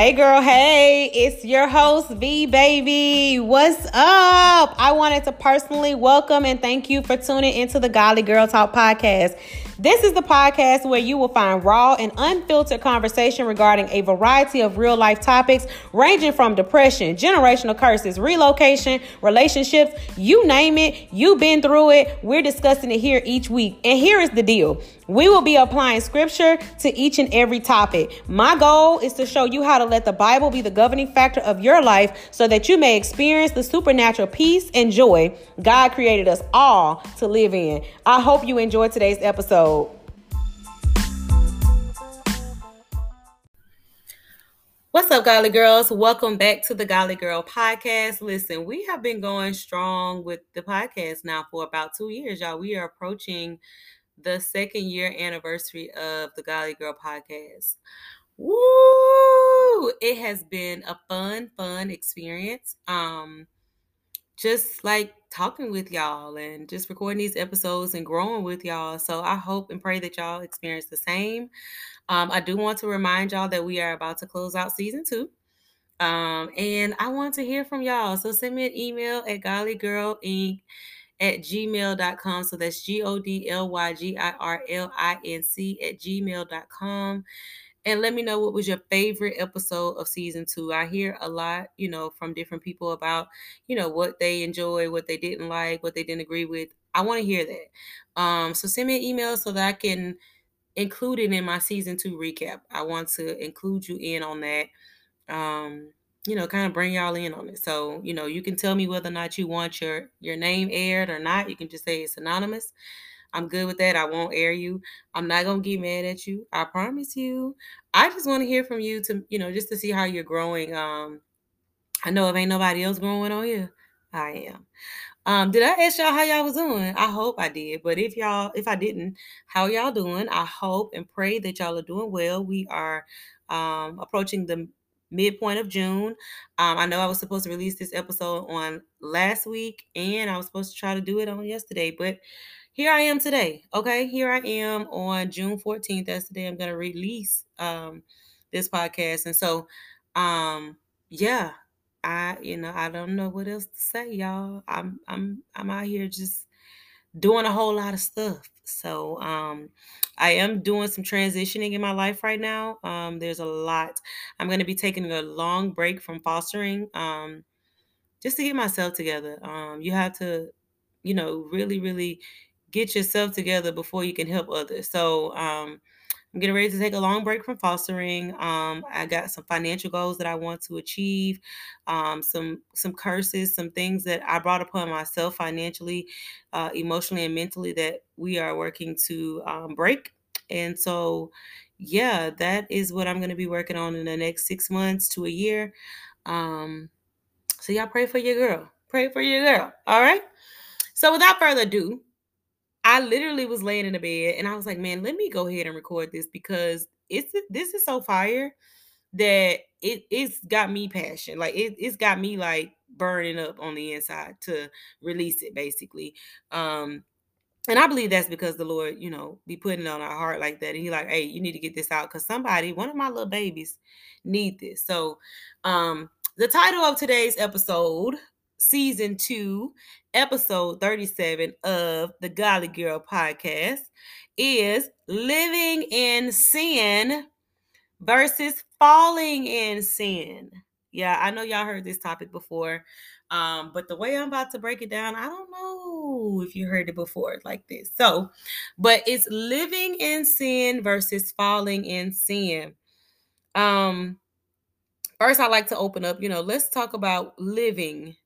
Hey girl, hey, it's your host V Baby. What's up? I wanted to personally welcome and thank you for tuning into the Godly Girl Talk podcast. This is the podcast where you will find raw and unfiltered conversation regarding a variety of real life topics ranging from depression, generational curses, relocation, relationships, you name it, you've been through it. We're discussing it here each week. And here is the deal. We will be applying scripture to each and every topic. My goal is to show you how to let the Bible be the governing factor of your life so that you may experience the supernatural peace and joy God created us all to live in. I hope you enjoyed today's episode. What's up, Godly Girls? Welcome back to the Godly Girl podcast. Listen, we have been going strong with the podcast now for about two years, y'all. We are approaching the second year anniversary of the Godly Girl podcast. Woo! It has been a fun, fun experience. Um, just like talking with y'all and just recording these episodes and growing with y'all. So I hope and pray that y'all experience the same. Um, I do want to remind y'all that we are about to close out season two. Um, and I want to hear from y'all. So send me an email at godlygirlinc at gmail.com. So that's G O D L Y G I R L I N C at gmail.com. And let me know what was your favorite episode of season two. I hear a lot, you know, from different people about, you know, what they enjoy, what they didn't like, what they didn't agree with. I want to hear that. Um, so send me an email so that I can include it in my season two recap. I want to include you in on that. Um, you know, kind of bring y'all in on it. So, you know, you can tell me whether or not you want your your name aired or not. You can just say it's anonymous. I'm good with that. I won't air you. I'm not gonna get mad at you. I promise you. I just want to hear from you to, you know, just to see how you're growing. Um, I know if ain't nobody else growing on you, I am. Um, did I ask y'all how y'all was doing? I hope I did. But if y'all, if I didn't, how y'all doing? I hope and pray that y'all are doing well. We are um approaching the midpoint of June. Um, I know I was supposed to release this episode on last week and I was supposed to try to do it on yesterday, but here I am today. Okay, here I am on June 14th. That's the day I'm going to release um, this podcast. And so, um, yeah, I, you know, I don't know what else to say, y'all. I'm, I'm, I'm out here just doing a whole lot of stuff. So, um, I am doing some transitioning in my life right now. Um, there's a lot. I'm going to be taking a long break from fostering, um, just to get myself together. Um, you have to, you know, really, really get yourself together before you can help others. So um, I'm getting ready to take a long break from fostering. Um, I got some financial goals that I want to achieve, um, some some curses, some things that I brought upon myself financially, uh, emotionally, and mentally that we are working to um, break. And so, yeah, that is what I'm going to be working on in the next six months to a year. Um, so y'all pray for your girl. Pray for your girl. All right. So without further ado, I literally was laying in the bed and I was like, man, let me go ahead and record this because it's this is so fire that it it's got me passion. Like it, it's got me like burning up on the inside to release it basically. Um and I believe that's because the Lord, you know, be putting on our heart like that. And he like, hey, you need to get this out because somebody, one of my little babies, need this. So um the title of today's episode season two, episode 37 of the Godly Girl podcast is living in sin versus falling in sin. Yeah, I know y'all heard this topic before. Um, but the way I'm about to break it down, I don't know if you heard it before like this. So, but it's living in sin versus falling in sin. Um, first I like to open up, you know, let's talk about living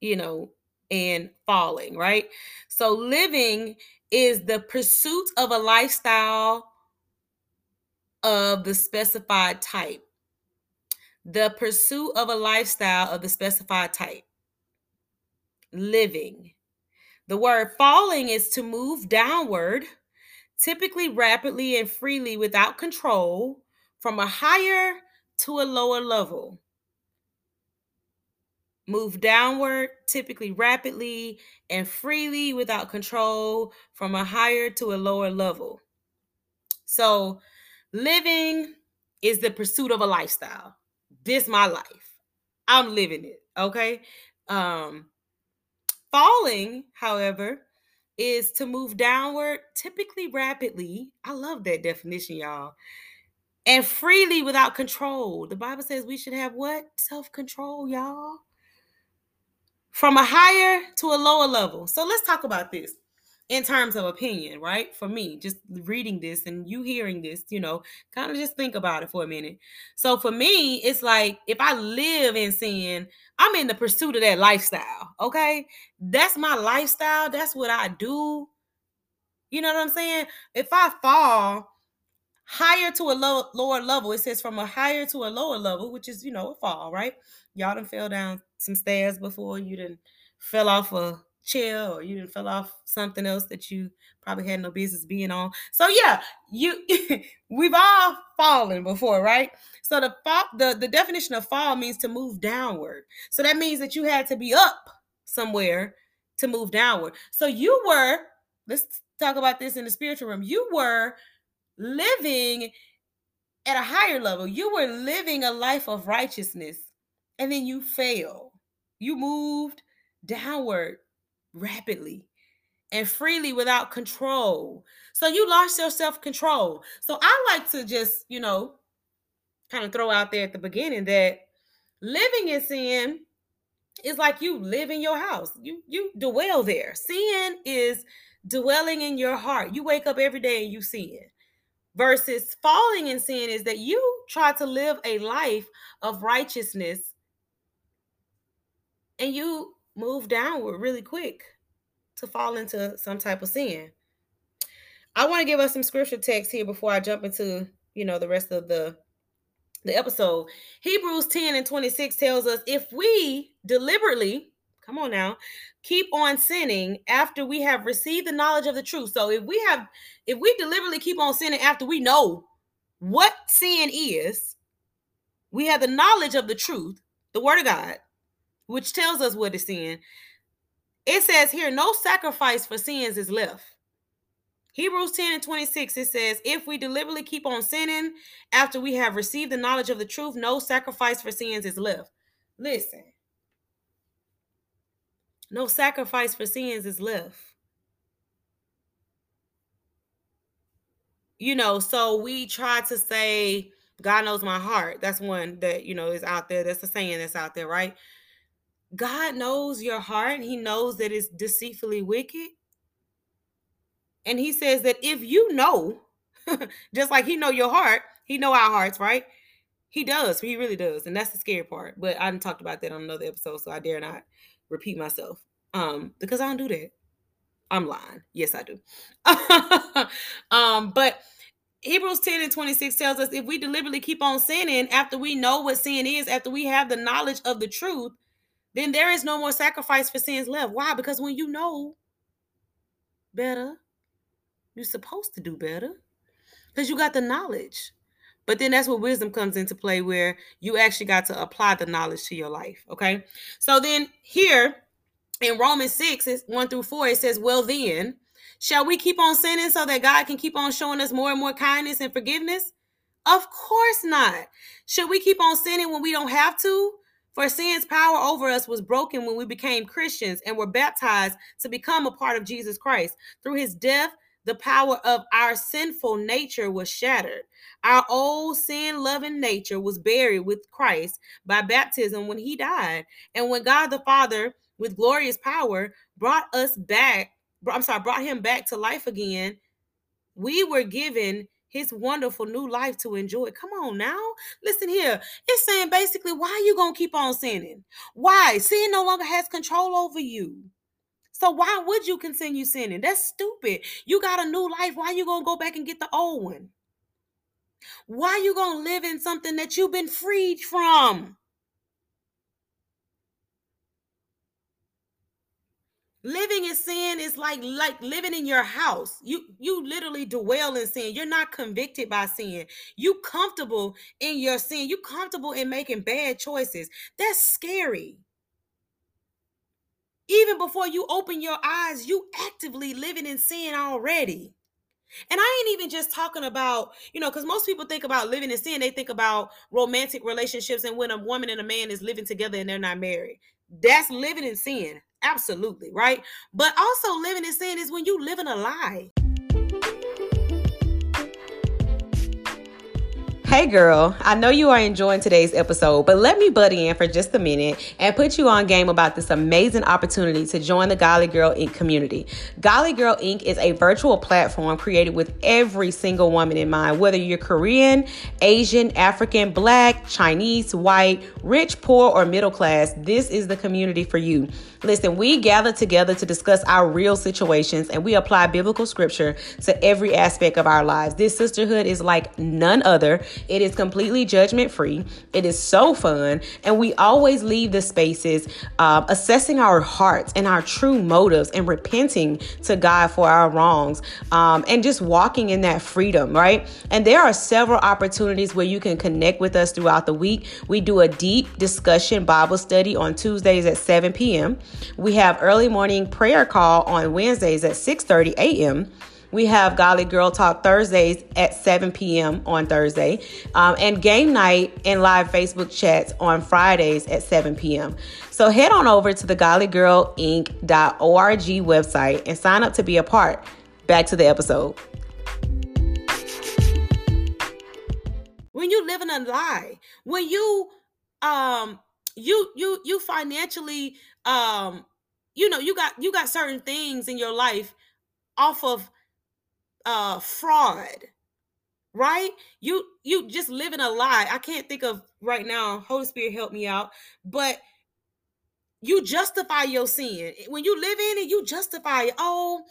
you know, and falling, right? So living is the pursuit of a lifestyle of the specified type. The pursuit of a lifestyle of the specified type. Living. The word falling is to move downward, typically rapidly and freely without control, from a higher to a lower level move downward, typically rapidly and freely without control from a higher to a lower level. So, living is the pursuit of a lifestyle. this my life. I'm living it. Okay. Um falling, however, is to move downward, typically rapidly. I love that definition, y'all. And freely without control. The Bible says we should have what? Self-control, y'all. From a higher to a lower level. So let's talk about this in terms of opinion, right? For me, just reading this and you hearing this, you know, kind of just think about it for a minute. So for me, it's like if I live in sin, I'm in the pursuit of that lifestyle. Okay. That's my lifestyle. That's what I do. You know what I'm saying? If I fall, higher to a low, lower level. It says from a higher to a lower level, which is, you know, a fall, right? Y'all done fell down some stairs before. You didn't fell off a chair or you didn't fell off something else that you probably had no business being on. So yeah, you we've all fallen before, right? So the fall, the, the definition of fall means to move downward. So that means that you had to be up somewhere to move downward. So you were, let's talk about this in the spiritual realm. You were living at a higher level. You were living a life of righteousness and then you fail. You moved downward rapidly and freely without control. So you lost your self control. So I like to just, you know, kind of throw out there at the beginning that living in sin is like you live in your house. You you dwell there. Sin is dwelling in your heart. You wake up every day and you sin versus falling in sin is that you try to live a life of righteousness and you move downward really quick to fall into some type of sin. I want to give us some scripture text here before I jump into, you know, the rest of the the episode. Hebrews 10 and 26 tells us if we deliberately Come on now. Keep on sinning after we have received the knowledge of the truth. So if we have, if we deliberately keep on sinning after we know what sin is, we have the knowledge of the truth, the word of God, which tells us what is sin. It says here, no sacrifice for sins is left. Hebrews 10 and 26, it says, If we deliberately keep on sinning after we have received the knowledge of the truth, no sacrifice for sins is left. Listen, no sacrifice for sins is left. You know, so we try to say, God knows my heart. That's one that, you know, is out there. That's a saying that's out there, right? God knows your heart. He knows that it's deceitfully wicked. And he says that if you know, just like he know your heart, he know our hearts, right? He does. He really does. And that's the scary part. But I didn't talked about that on another episode, so I dare not repeat myself. Um, because I don't do that. I'm lying. Yes, I do. um, but Hebrews 10 and 26 tells us if we deliberately keep on sinning after we know what sin is, after we have the knowledge of the truth, then there is no more sacrifice for sins left. Why? Because when you know better, you're supposed to do better because you got the knowledge. But then that's where wisdom comes into play, where you actually got to apply the knowledge to your life. Okay. So then here in Romans 6, 1 through 4, it says, Well, then, shall we keep on sinning so that God can keep on showing us more and more kindness and forgiveness? Of course not. Should we keep on sinning when we don't have to? For sin's power over us was broken when we became Christians and were baptized to become a part of Jesus Christ. Through his death, the power of our sinful nature was shattered. Our old sin loving nature was buried with Christ by baptism when he died. And when God the Father with glorious power brought us back i'm sorry brought him back to life again we were given his wonderful new life to enjoy. Come on now. Listen here. It's saying basically why are you gonna keep on sinning? Why? Sin no longer has control over you. So why would you continue sinning? That's stupid. You got a new life. Why you gonna go back and get the old one? Why you gonna live in something that you've been freed from living in sin is like like living in your house. You you literally dwell in sin. You're not convicted by sin. You comfortable in your sin. You comfortable in making bad choices. That's scary. Even before you open your eyes you actively living in sin already. And I ain't even just talking about, you know, because most people think about living in sin, they think about romantic relationships and when a woman and a man is living together and they're not married. That's living in sin. Absolutely, right? But also living in sin is when you live in a lie. Hey girl, I know you are enjoying today's episode, but let me butt in for just a minute and put you on game about this amazing opportunity to join the Godly Girl Inc. community. Godly Girl Inc. is a virtual platform created with every single woman in mind, whether you're Korean, Asian, African, Black, Chinese, white, rich, poor, or middle class. This is the community for you. Listen, we gather together to discuss our real situations and we apply biblical scripture to every aspect of our lives. This sisterhood is like none other. It is completely judgment free. It is so fun. And we always leave the spaces uh, assessing our hearts and our true motives and repenting to God for our wrongs um, and just walking in that freedom, right? And there are several opportunities where you can connect with us throughout the week. We do a deep discussion Bible study on Tuesdays at 7 p.m. We have early morning prayer call on Wednesdays at 6:30 a.m. We have Godly Girl Talk Thursdays at 7 p.m. on Thursday, um, and game night and live Facebook chats on Fridays at 7 p.m. So head on over to the GodlyGirlInc.org website and sign up to be a part. Back to the episode. When you live in a lie, when you um you you you financially um you know you got you got certain things in your life off of uh fraud right you you just live in a lie i can't think of right now holy spirit help me out but you justify your sin when you live in it you justify it oh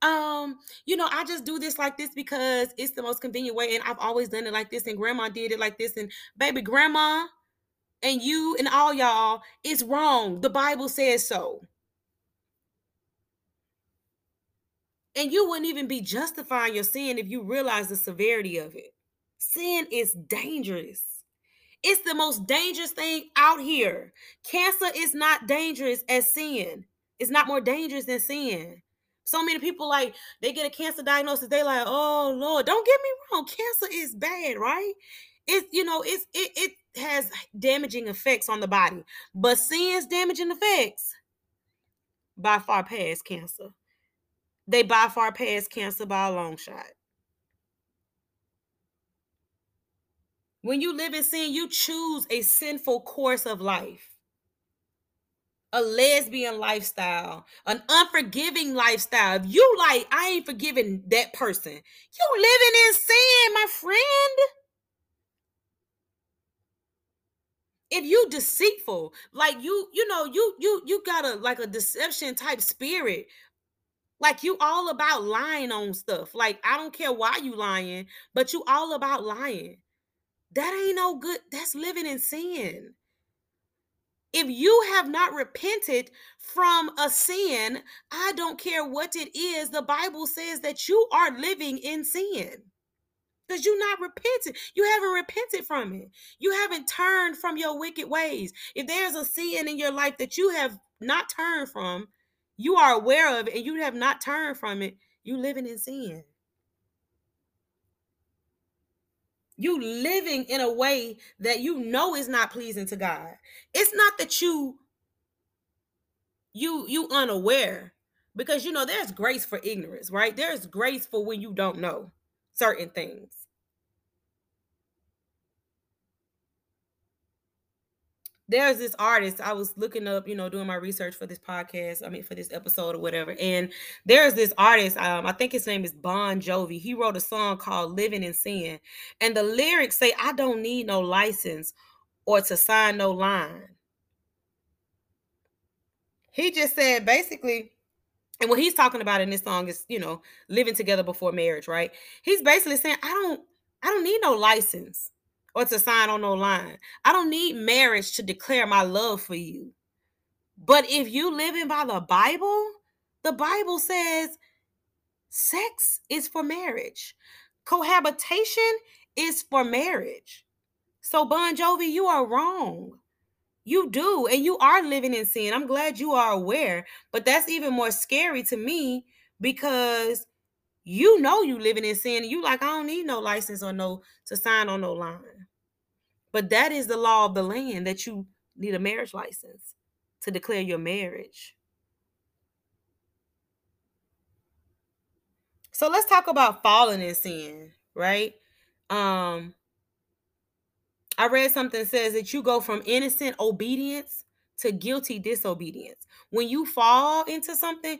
um you know i just do this like this because it's the most convenient way and i've always done it like this and grandma did it like this and baby grandma and you and all y'all it's wrong. The Bible says so. And you wouldn't even be justifying your sin if you realize the severity of it. Sin is dangerous. It's the most dangerous thing out here. Cancer is not dangerous as sin. It's not more dangerous than sin. So many people like they get a cancer diagnosis, they like, oh Lord, don't get me wrong, cancer is bad, right? It's you know, it's it it has damaging effects on the body, but sin's damaging effects by far past cancer. They by far pass cancer by a long shot. When you live in sin, you choose a sinful course of life a lesbian lifestyle, an unforgiving lifestyle. If you like, I ain't forgiving that person. You living in sin, my friend. if you deceitful like you you know you you you got a like a deception type spirit like you all about lying on stuff like i don't care why you lying but you all about lying that ain't no good that's living in sin if you have not repented from a sin i don't care what it is the bible says that you are living in sin because you're not repentant. You haven't repented from it. You haven't turned from your wicked ways. If there's a sin in your life that you have not turned from, you are aware of it and you have not turned from it, you living in sin. You living in a way that you know is not pleasing to God. It's not that you you you unaware because you know there's grace for ignorance, right? There's grace for when you don't know certain things. There's this artist I was looking up, you know, doing my research for this podcast, I mean for this episode or whatever. And there's this artist, um, I think his name is Bon Jovi. He wrote a song called Living in Sin. And the lyrics say, I don't need no license or to sign no line. He just said basically, and what he's talking about in this song is, you know, living together before marriage, right? He's basically saying, I don't, I don't need no license or to sign on no line. I don't need marriage to declare my love for you. But if you living by the Bible, the Bible says sex is for marriage. Cohabitation is for marriage. So Bon Jovi, you are wrong. You do, and you are living in sin. I'm glad you are aware, but that's even more scary to me because You know you living in sin. You like, I don't need no license or no to sign on no line. But that is the law of the land that you need a marriage license to declare your marriage. So let's talk about falling in sin, right? Um I read something says that you go from innocent obedience to guilty disobedience. When you fall into something,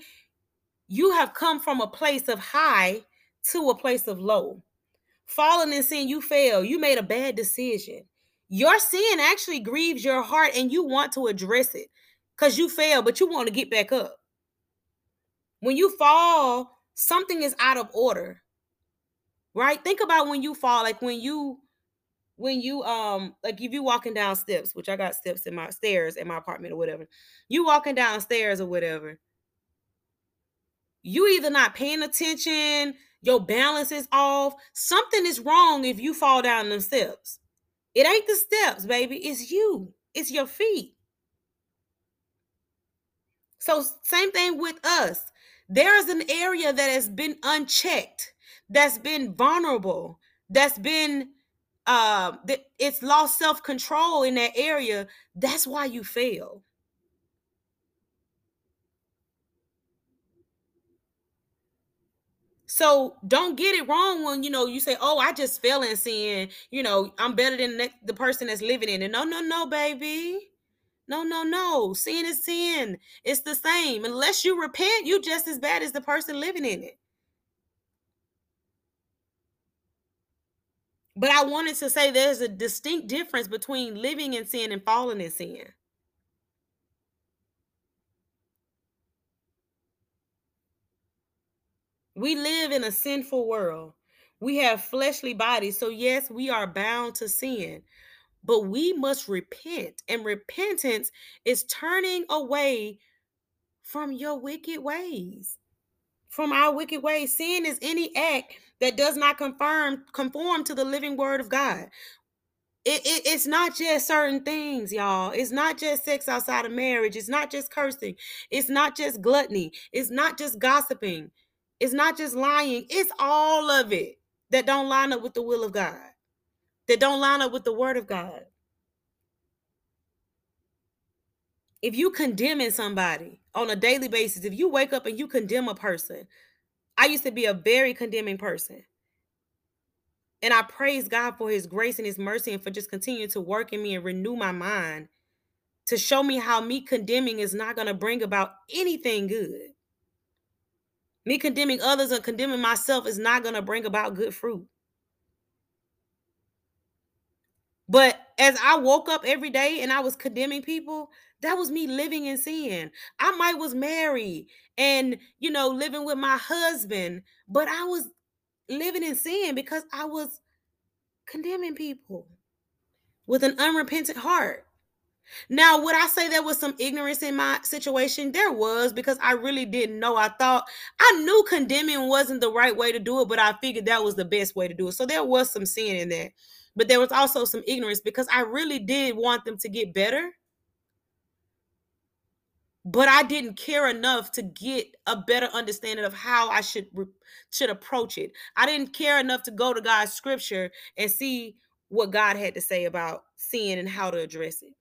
you have come from a place of high to a place of low. Falling in sin, you fail. You made a bad decision. Your sin actually grieves your heart and you want to address it because you fail, but you want to get back up. When you fall, something is out of order. Right? Think about when you fall, like when you when you um like if you walking down steps, which I got steps in my stairs in my apartment or whatever, you walking downstairs or whatever, you either not paying attention, your balance is off, something is wrong if you fall down them steps. It ain't the steps, baby, it's you. It's your feet. So same thing with us. There is an area that has been unchecked, that's been vulnerable, that's been uh it's lost self-control in that area. That's why you fail. So don't get it wrong when you know you say, "Oh, I just fell in sin." You know, I'm better than the, person that's living in it. No, no, no, baby. No, no, no. Sin is sin. It's the same. Unless you repent, you just as bad as the person living in it. But I wanted to say there's a distinct difference between living in sin and falling in sin. We live in a sinful world. We have fleshly bodies. So, yes, we are bound to sin, but we must repent. And repentance is turning away from your wicked ways. From our wicked ways. Sin is any act that does not confirm conform to the living word of God. It, it, it's not just certain things, y'all. It's not just sex outside of marriage. It's not just cursing. It's not just gluttony. It's not just gossiping. It's not just lying. It's all of it that don't line up with the will of God, that don't line up with the word of God. If you condemning somebody on a daily basis, if you wake up and you condemn a person, I used to be a very condemning person. And I praise God for his grace and his mercy and for just continuing to work in me and renew my mind to show me how me condemning is not going to bring about anything good. Me condemning others and condemning myself is not going to bring about good fruit. But as I woke up every day and I was condemning people, that was me living in sin. I might was married and you know living with my husband, but I was living in sin because I was condemning people with an unrepentant heart. Now, would I say there was some ignorance in my situation? There was because I really didn't know. I thought I knew condemning wasn't the right way to do it, but I figured that was the best way to do it. So there was some sin in that. But there was also some ignorance because I really did want them to get better but I didn't care enough to get a better understanding of how I should should approach it. I didn't care enough to go to God's scripture and see what God had to say about sin and how to address it.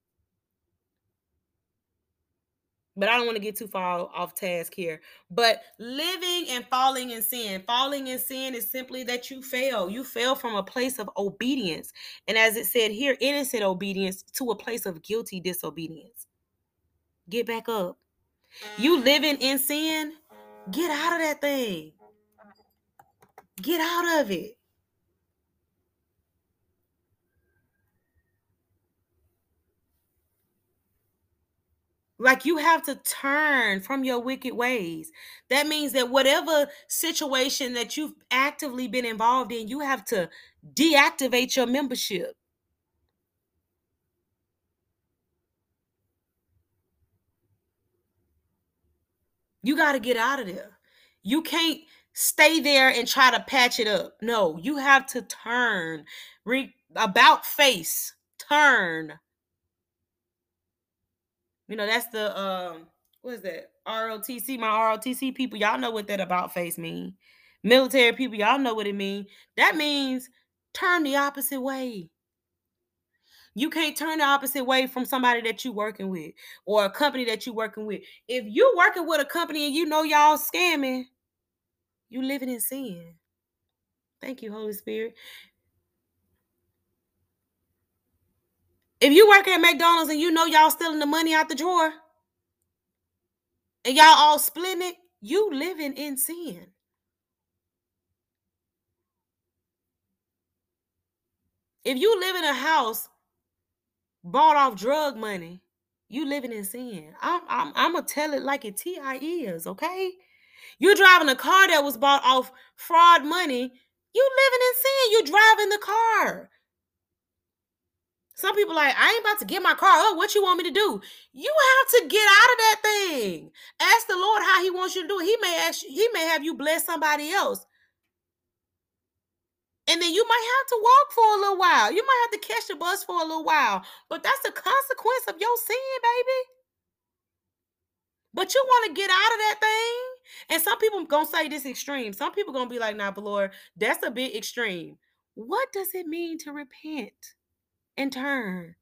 But I don't want to get too far off task here. But living and falling in sin, falling in sin is simply that you fail. You fail from a place of obedience. And as it said here, innocent obedience to a place of guilty disobedience. Get back up. You living in sin, get out of that thing. Get out of it. Like you have to turn from your wicked ways. That means that whatever situation that you've actively been involved in, you have to deactivate your membership. You got to get out of there. You can't stay there and try to patch it up. No, you have to turn. Re- about face, turn. You know, that's the um what is that? ROTC, my ROTC people. Y'all know what that about face mean. Military people, y'all know what it mean. That means turn the opposite way. You can't turn the opposite way from somebody that you're working with or a company that you're working with. If you're working with a company and you know y'all scamming, you living in sin. Thank you, Holy Spirit. If you work at McDonald's and you know y'all stealing the money out the drawer and y'all all splitting it, you living in sin. If you live in a house bought off drug money, you living in sin. I'm, I'm, I'm gonna tell it like it ti is, okay? You're driving a car that was bought off fraud money. You living in sin. You driving the car. Some people like, I ain't about to get my car. Oh, what you want me to do? You have to get out of that thing. Ask the Lord how He wants you to do it. He may ask, you, He may have you bless somebody else. And then you might have to walk for a little while. You might have to catch the bus for a little while. But that's the consequence of your sin, baby. But you want to get out of that thing. And some people gonna say this extreme. Some people gonna be like, nah, but Lord, that's a bit extreme. What does it mean to repent and turn?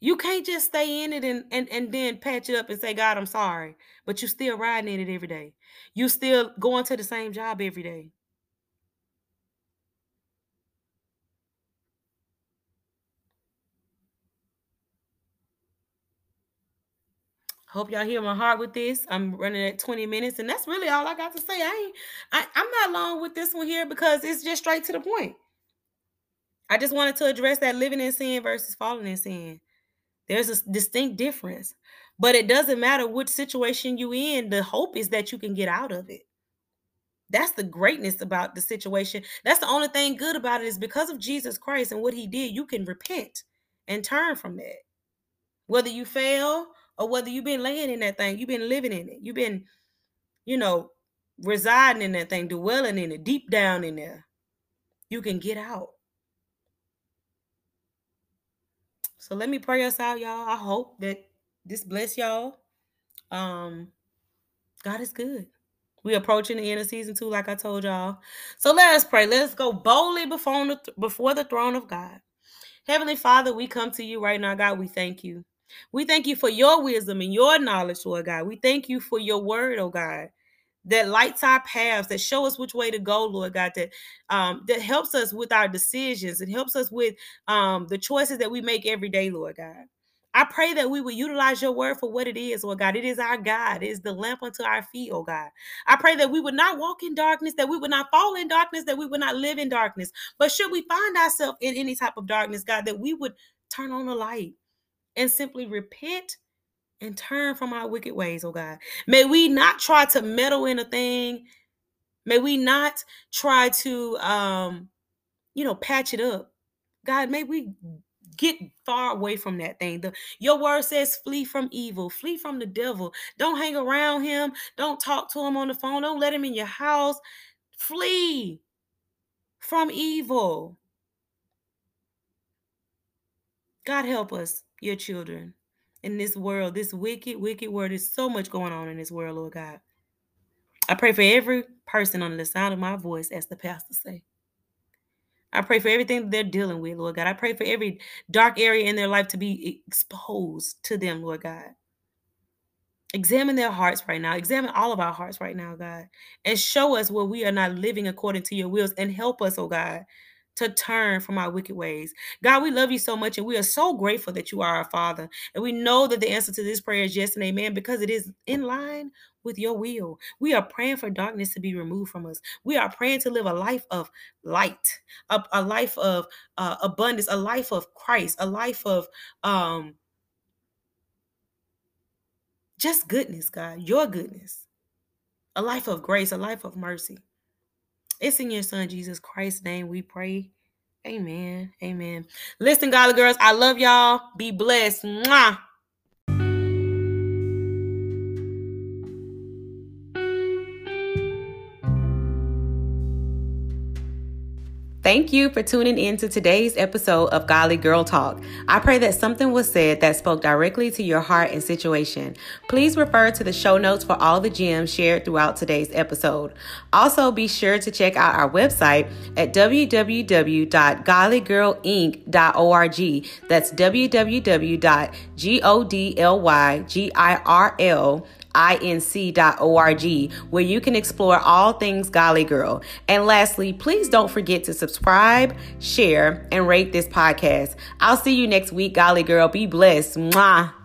You can't just stay in it and, and, and then patch it up and say, God, I'm sorry. But you're still riding in it every day. You're still going to the same job every day. Hope y'all hear my heart with this. I'm running at 20 minutes, and that's really all I got to say. I ain't I, I'm not long with this one here because it's just straight to the point. I just wanted to address that living in sin versus falling in sin. There's a distinct difference. But it doesn't matter which situation you in, the hope is that you can get out of it. That's the greatness about the situation. That's the only thing good about it is because of Jesus Christ and what he did, you can repent and turn from that. Whether you fail or whether you've been laying in that thing, you've been living in it, you've been, you know, residing in that thing, dwelling in it, deep down in there, you can get out. So let me pray us out, y'all. I hope that this bless y'all. Um, God is good. We approaching the end of season two, like I told y'all. So let us pray. Let us go boldly before the before the throne of God. Heavenly Father, we come to you right now, God. We thank you. We thank you for your wisdom and your knowledge, Lord God. We thank you for your word, oh God that lights our paths, that show us which way to go, Lord God, that um, that helps us with our decisions. It helps us with um, the choices that we make every day, Lord God. I pray that we will utilize your word for what it is, Lord God. It is our God. It is the lamp unto our feet, oh God. I pray that we would not walk in darkness, that we would not fall in darkness, that we would not live in darkness. But should we find ourselves in any type of darkness, God, that we would turn on the light and simply repent and turn from our wicked ways, oh God. May we not try to meddle in a thing. May we not try to um, you know, patch it up. God, may we get far away from that thing. The, your word says flee from evil, flee from the devil. Don't hang around him. Don't talk to him on the phone. Don't let him in your house. Flee from evil. God help us, your children in this world, this wicked, wicked world. There's so much going on in this world, Lord God. I pray for every person under the sound of my voice, as the pastor say. I pray for everything they're dealing with, Lord God. I pray for every dark area in their life to be exposed to them, Lord God. Examine their hearts right now. Examine all of our hearts right now, God. And show us where we are not living according to your wills and help us, oh God, to turn from our wicked ways. God, we love you so much and we are so grateful that you are our Father. And we know that the answer to this prayer is yes and amen because it is in line with your will. We are praying for darkness to be removed from us. We are praying to live a life of light, a, a life of uh, abundance, a life of Christ, a life of um, just goodness, God, your goodness, a life of grace, a life of mercy. It's in your son Jesus Christ's name we pray. Amen. Amen. Listen, God, girls, I love y'all. Be blessed. Mwah. Thank you for tuning in to today's episode of Godly Girl Talk. I pray that something was said that spoke directly to your heart and situation. Please refer to the show notes for all the gems shared throughout today's episode. Also, be sure to check out our website at www.godlygirlinc.org. That's www.godlygirl inc.org, where you can explore all things Godly Girl. And lastly, please don't forget to subscribe, share, and rate this podcast. I'll see you next week, Godly Girl. Be blessed. Mwah.